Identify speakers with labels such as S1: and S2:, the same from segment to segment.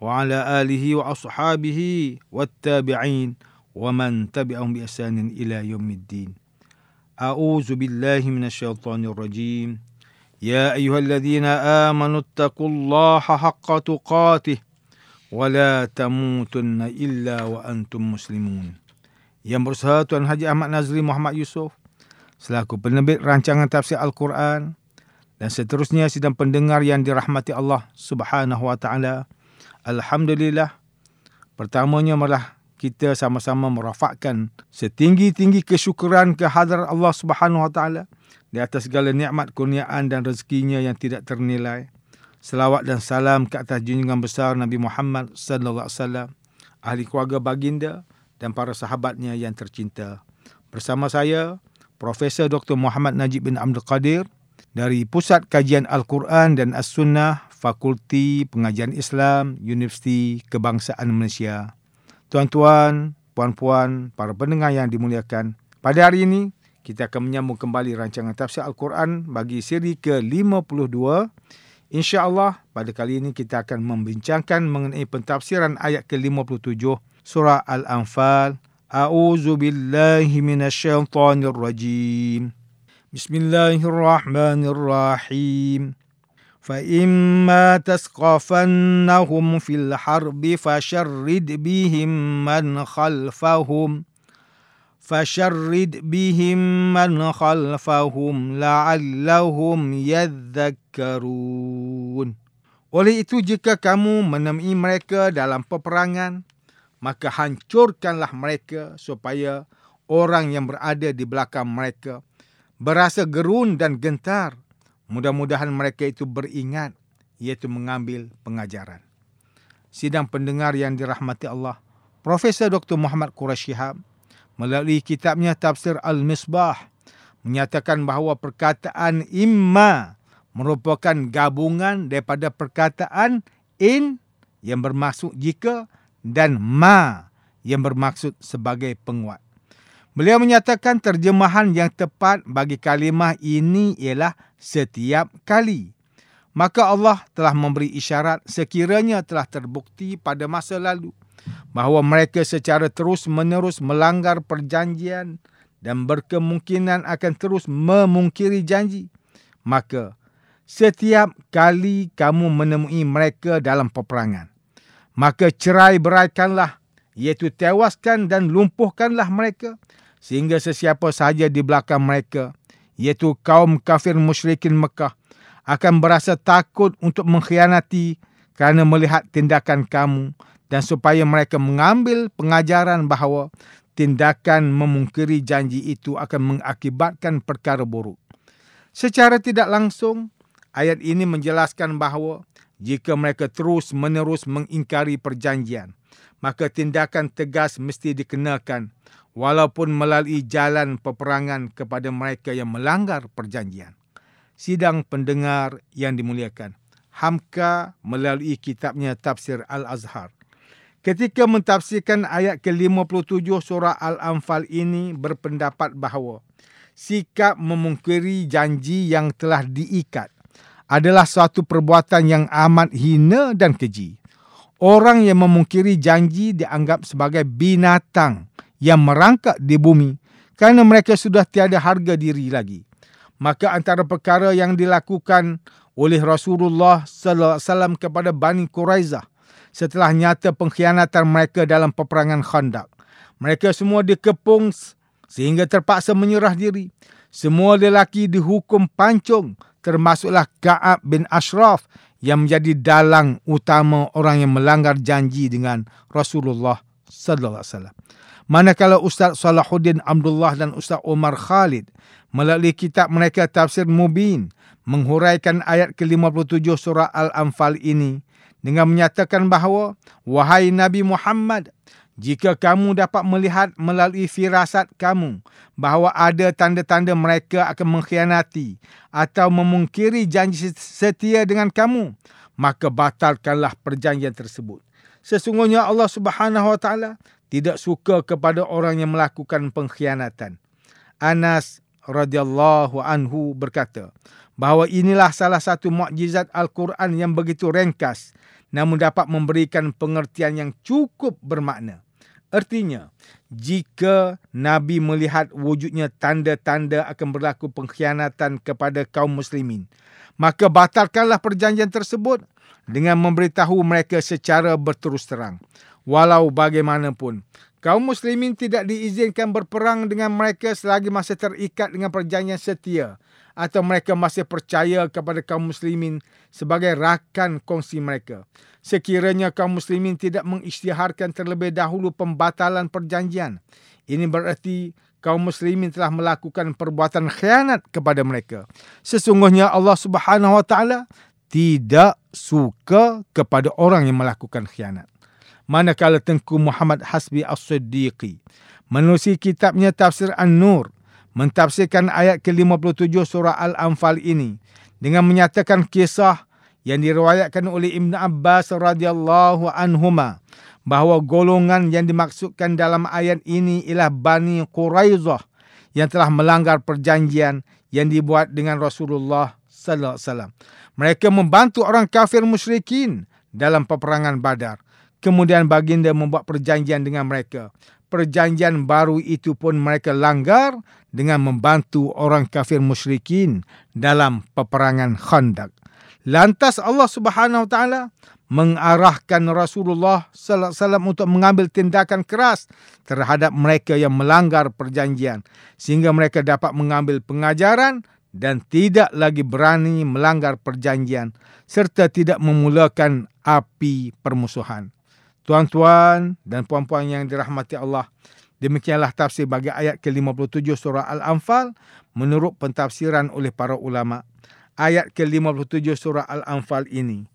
S1: وعلى آله وأصحابه والتابعين ومن تبعهم بإحسان إلى يوم الدين أعوذ بالله من الشيطان الرجيم يا أيها الذين آمنوا اتقوا الله حق تقاته ولا تموتن إلا وأنتم مسلمون Yang berusaha Tuan Haji Ahmad Nazri Muhammad Yusof selaku penerbit rancangan tafsir Al-Quran dan seterusnya sidang pendengar yang dirahmati Allah Subhanahu wa taala Alhamdulillah. Pertamanya malah kita sama-sama merafakkan setinggi-tinggi kesyukuran kehadrat Allah Subhanahu Wa Taala di atas segala nikmat kurniaan dan rezekinya yang tidak ternilai. Selawat dan salam ke atas junjungan besar Nabi Muhammad sallallahu alaihi wasallam, ahli keluarga baginda dan para sahabatnya yang tercinta. Bersama saya Profesor Dr. Muhammad Najib bin Abdul Qadir dari Pusat Kajian Al-Quran dan As-Sunnah Fakulti Pengajian Islam Universiti Kebangsaan Malaysia. Tuan-tuan, puan-puan, para pendengar yang dimuliakan, pada hari ini kita akan menyambung kembali rancangan tafsir Al-Quran bagi siri ke-52. InsyaAllah pada kali ini kita akan membincangkan mengenai pentafsiran ayat ke-57 surah Al-Anfal. A'udzu billahi minasyaitonir rajim. Bismillahirrahmanirrahim. فإما تثقفنهم في الحرب فشرد بهم من خلفهم فشرد بهم من خلفهم لعلهم يذكرون Oleh itu jika kamu menemui mereka dalam peperangan maka hancurkanlah mereka supaya orang yang berada di belakang mereka berasa gerun dan gentar Mudah-mudahan mereka itu beringat iaitu mengambil pengajaran. Sidang pendengar yang dirahmati Allah, Profesor Dr. Muhammad Quraisy Shihab melalui kitabnya Tafsir Al-Misbah menyatakan bahawa perkataan imma merupakan gabungan daripada perkataan in yang bermaksud jika dan ma yang bermaksud sebagai penguat. Beliau menyatakan terjemahan yang tepat bagi kalimah ini ialah setiap kali. Maka Allah telah memberi isyarat sekiranya telah terbukti pada masa lalu bahawa mereka secara terus-menerus melanggar perjanjian dan berkemungkinan akan terus memungkiri janji. Maka setiap kali kamu menemui mereka dalam peperangan, maka cerai beraikanlah iaitu tewaskan dan lumpuhkanlah mereka sehingga sesiapa sahaja di belakang mereka, iaitu kaum kafir musyrikin Mekah, akan berasa takut untuk mengkhianati kerana melihat tindakan kamu dan supaya mereka mengambil pengajaran bahawa tindakan memungkiri janji itu akan mengakibatkan perkara buruk. Secara tidak langsung, ayat ini menjelaskan bahawa jika mereka terus menerus mengingkari perjanjian, maka tindakan tegas mesti dikenakan walaupun melalui jalan peperangan kepada mereka yang melanggar perjanjian. Sidang pendengar yang dimuliakan, Hamka melalui kitabnya Tafsir Al-Azhar. Ketika mentafsirkan ayat ke-57 surah Al-Anfal ini berpendapat bahawa sikap memungkiri janji yang telah diikat adalah suatu perbuatan yang amat hina dan keji. Orang yang memungkiri janji dianggap sebagai binatang yang merangkak di bumi kerana mereka sudah tiada harga diri lagi. Maka antara perkara yang dilakukan oleh Rasulullah sallallahu alaihi wasallam kepada Bani Quraizah setelah nyata pengkhianatan mereka dalam peperangan Khandaq. Mereka semua dikepung sehingga terpaksa menyerah diri. Semua lelaki dihukum pancung termasuklah Ka'ab bin Ashraf yang menjadi dalang utama orang yang melanggar janji dengan Rasulullah sallallahu alaihi wasallam. Manakala Ustaz Salahuddin Abdullah dan Ustaz Omar Khalid melalui kitab mereka Tafsir Mubin menghuraikan ayat ke-57 surah Al-Anfal ini dengan menyatakan bahawa wahai Nabi Muhammad Jika kamu dapat melihat melalui firasat kamu bahawa ada tanda-tanda mereka akan mengkhianati atau memungkiri janji setia dengan kamu, maka batalkanlah perjanjian tersebut. Sesungguhnya Allah Subhanahu Wa Taala tidak suka kepada orang yang melakukan pengkhianatan. Anas radhiyallahu anhu berkata bahawa inilah salah satu mukjizat Al-Quran yang begitu ringkas namun dapat memberikan pengertian yang cukup bermakna. Artinya, jika Nabi melihat wujudnya tanda-tanda akan berlaku pengkhianatan kepada kaum muslimin, maka batalkanlah perjanjian tersebut dengan memberitahu mereka secara berterus terang. Walau bagaimanapun, kaum muslimin tidak diizinkan berperang dengan mereka selagi masih terikat dengan perjanjian setia atau mereka masih percaya kepada kaum muslimin sebagai rakan kongsi mereka. Sekiranya kaum muslimin tidak mengisytiharkan terlebih dahulu pembatalan perjanjian, ini bererti kaum muslimin telah melakukan perbuatan khianat kepada mereka. Sesungguhnya Allah Subhanahu wa taala tidak suka kepada orang yang melakukan khianat. Manakala Tengku Muhammad Hasbi As-Siddiqi menulis kitabnya Tafsir An-Nur mentafsirkan ayat ke-57 surah Al-Anfal ini dengan menyatakan kisah yang diriwayatkan oleh Ibn Abbas radhiyallahu anhuma bahawa golongan yang dimaksudkan dalam ayat ini ialah Bani Quraizah yang telah melanggar perjanjian yang dibuat dengan Rasulullah sallallahu alaihi wasallam. Mereka membantu orang kafir musyrikin dalam peperangan Badar. Kemudian baginda membuat perjanjian dengan mereka perjanjian baru itu pun mereka langgar dengan membantu orang kafir musyrikin dalam peperangan Khandaq. Lantas Allah Subhanahu Wa Taala mengarahkan Rasulullah sallallahu alaihi wasallam untuk mengambil tindakan keras terhadap mereka yang melanggar perjanjian sehingga mereka dapat mengambil pengajaran dan tidak lagi berani melanggar perjanjian serta tidak memulakan api permusuhan. Tuan-tuan dan puan-puan yang dirahmati Allah, demikianlah tafsir bagi ayat ke-57 surah Al-Anfal menurut pentafsiran oleh para ulama. Ayat ke-57 surah Al-Anfal ini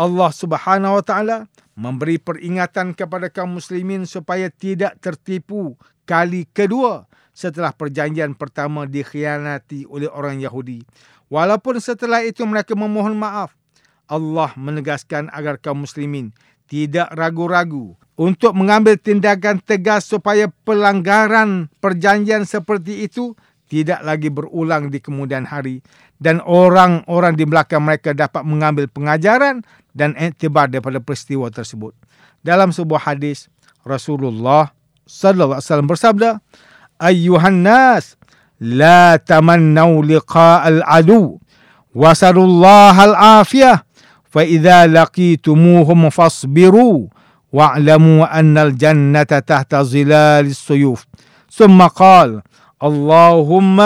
S1: Allah Subhanahu wa taala memberi peringatan kepada kaum muslimin supaya tidak tertipu kali kedua setelah perjanjian pertama dikhianati oleh orang Yahudi. Walaupun setelah itu mereka memohon maaf, Allah menegaskan agar kaum muslimin tidak ragu-ragu untuk mengambil tindakan tegas supaya pelanggaran perjanjian seperti itu tidak lagi berulang di kemudian hari dan orang-orang di belakang mereka dapat mengambil pengajaran dan iktibar daripada peristiwa tersebut. Dalam sebuah hadis Rasulullah sallallahu alaihi wasallam bersabda, "Ayyuhan nas, la tamannau liqa'al adu wasallallahu al-afiyah." فإذا لقيتموهم فاصبروا واعلموا أن الجنة تحت ظلال السيوف ثم قال اللهم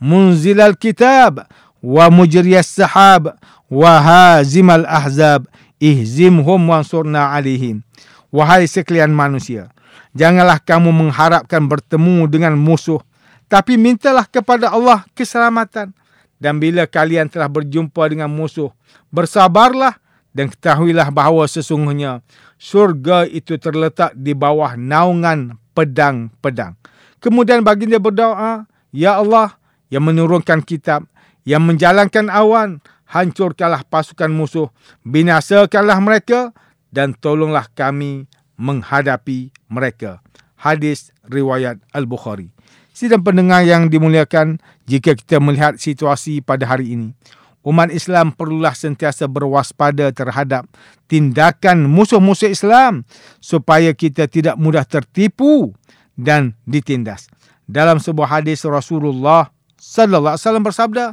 S1: منزل الكتاب ومجري السحاب وهازم الأحزاب ihzimhum wansurna alaihim. Wahai sekalian manusia, janganlah kamu mengharapkan bertemu dengan musuh, tapi mintalah kepada Allah keselamatan. Dan bila kalian telah berjumpa dengan musuh, bersabarlah dan ketahuilah bahawa sesungguhnya surga itu terletak di bawah naungan pedang-pedang. Kemudian baginda berdoa, Ya Allah yang menurunkan kitab, yang menjalankan awan, hancurkanlah pasukan musuh, binasakanlah mereka dan tolonglah kami menghadapi mereka. Hadis riwayat Al-Bukhari. Sidang pendengar yang dimuliakan, jika kita melihat situasi pada hari ini, umat Islam perlulah sentiasa berwaspada terhadap tindakan musuh-musuh Islam supaya kita tidak mudah tertipu dan ditindas. Dalam sebuah hadis Rasulullah sallallahu alaihi wasallam bersabda,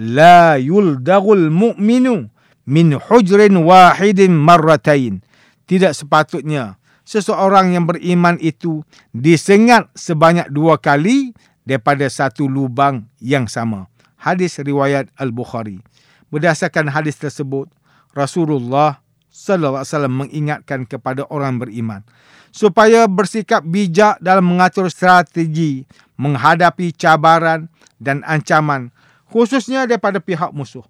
S1: "La yuldagul mu'minu min hujrin wahidin marratain." Tidak sepatutnya seseorang yang beriman itu disengat sebanyak dua kali daripada satu lubang yang sama. Hadis riwayat Al-Bukhari. Berdasarkan hadis tersebut, Rasulullah sallallahu alaihi wasallam mengingatkan kepada orang beriman supaya bersikap bijak dalam mengatur strategi menghadapi cabaran dan ancaman khususnya daripada pihak musuh.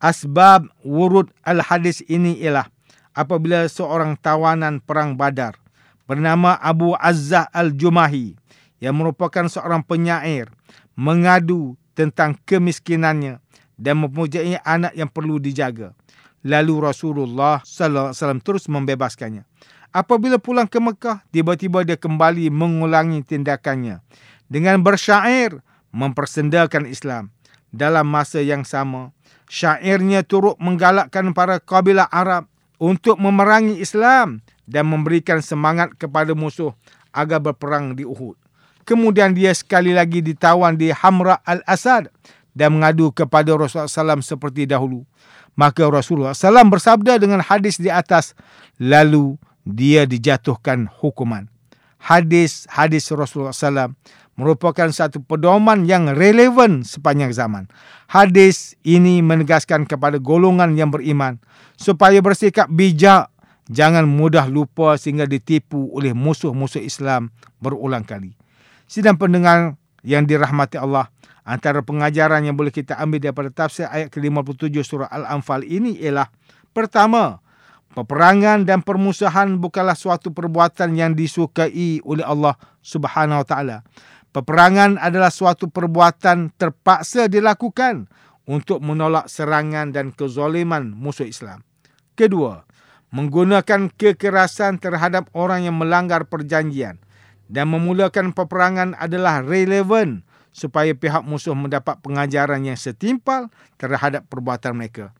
S1: Asbab wurud al-hadis ini ialah apabila seorang tawanan perang Badar bernama Abu Azzah Al-Jumahi yang merupakan seorang penyair mengadu tentang kemiskinannya dan mempunyai anak yang perlu dijaga. Lalu Rasulullah sallallahu alaihi wasallam terus membebaskannya. Apabila pulang ke Mekah, tiba-tiba dia kembali mengulangi tindakannya dengan bersyair mempersendakan Islam. Dalam masa yang sama, syairnya turut menggalakkan para kabilah Arab untuk memerangi Islam dan memberikan semangat kepada musuh agar berperang di Uhud. Kemudian dia sekali lagi ditawan di Hamra al-Asad dan mengadu kepada Rasulullah SAW seperti dahulu. Maka Rasulullah SAW bersabda dengan hadis di atas, lalu dia dijatuhkan hukuman. Hadis-hadis Rasulullah SAW merupakan satu pedoman yang relevan sepanjang zaman. Hadis ini menegaskan kepada golongan yang beriman supaya bersikap bijak Jangan mudah lupa sehingga ditipu oleh musuh-musuh Islam berulang kali. Sidang pendengar yang dirahmati Allah, antara pengajaran yang boleh kita ambil daripada tafsir ayat ke-57 surah Al-Anfal ini ialah pertama, peperangan dan permusuhan bukanlah suatu perbuatan yang disukai oleh Allah Subhanahu Wa Taala. Peperangan adalah suatu perbuatan terpaksa dilakukan untuk menolak serangan dan kezaliman musuh Islam. Kedua, menggunakan kekerasan terhadap orang yang melanggar perjanjian dan memulakan peperangan adalah relevan supaya pihak musuh mendapat pengajaran yang setimpal terhadap perbuatan mereka.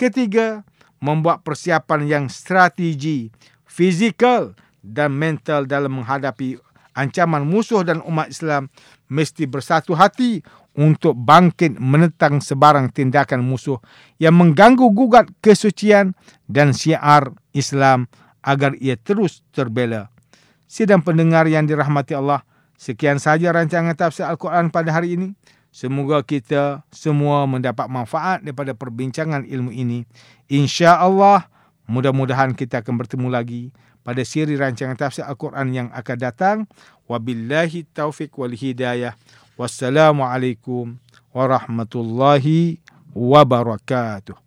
S1: Ketiga, membuat persiapan yang strategi, fizikal dan mental dalam menghadapi ancaman musuh dan umat Islam mesti bersatu hati untuk bangkit menentang sebarang tindakan musuh yang mengganggu gugat kesucian dan syiar Islam agar ia terus terbela. Sidang pendengar yang dirahmati Allah, sekian sahaja rancangan tafsir Al-Quran pada hari ini. Semoga kita semua mendapat manfaat daripada perbincangan ilmu ini. Insya Allah, mudah-mudahan kita akan bertemu lagi pada siri rancangan tafsir Al-Quran yang akan datang. Wabillahi taufiq wal hidayah. Wassalamualaikum warahmatullahi wabarakatuh.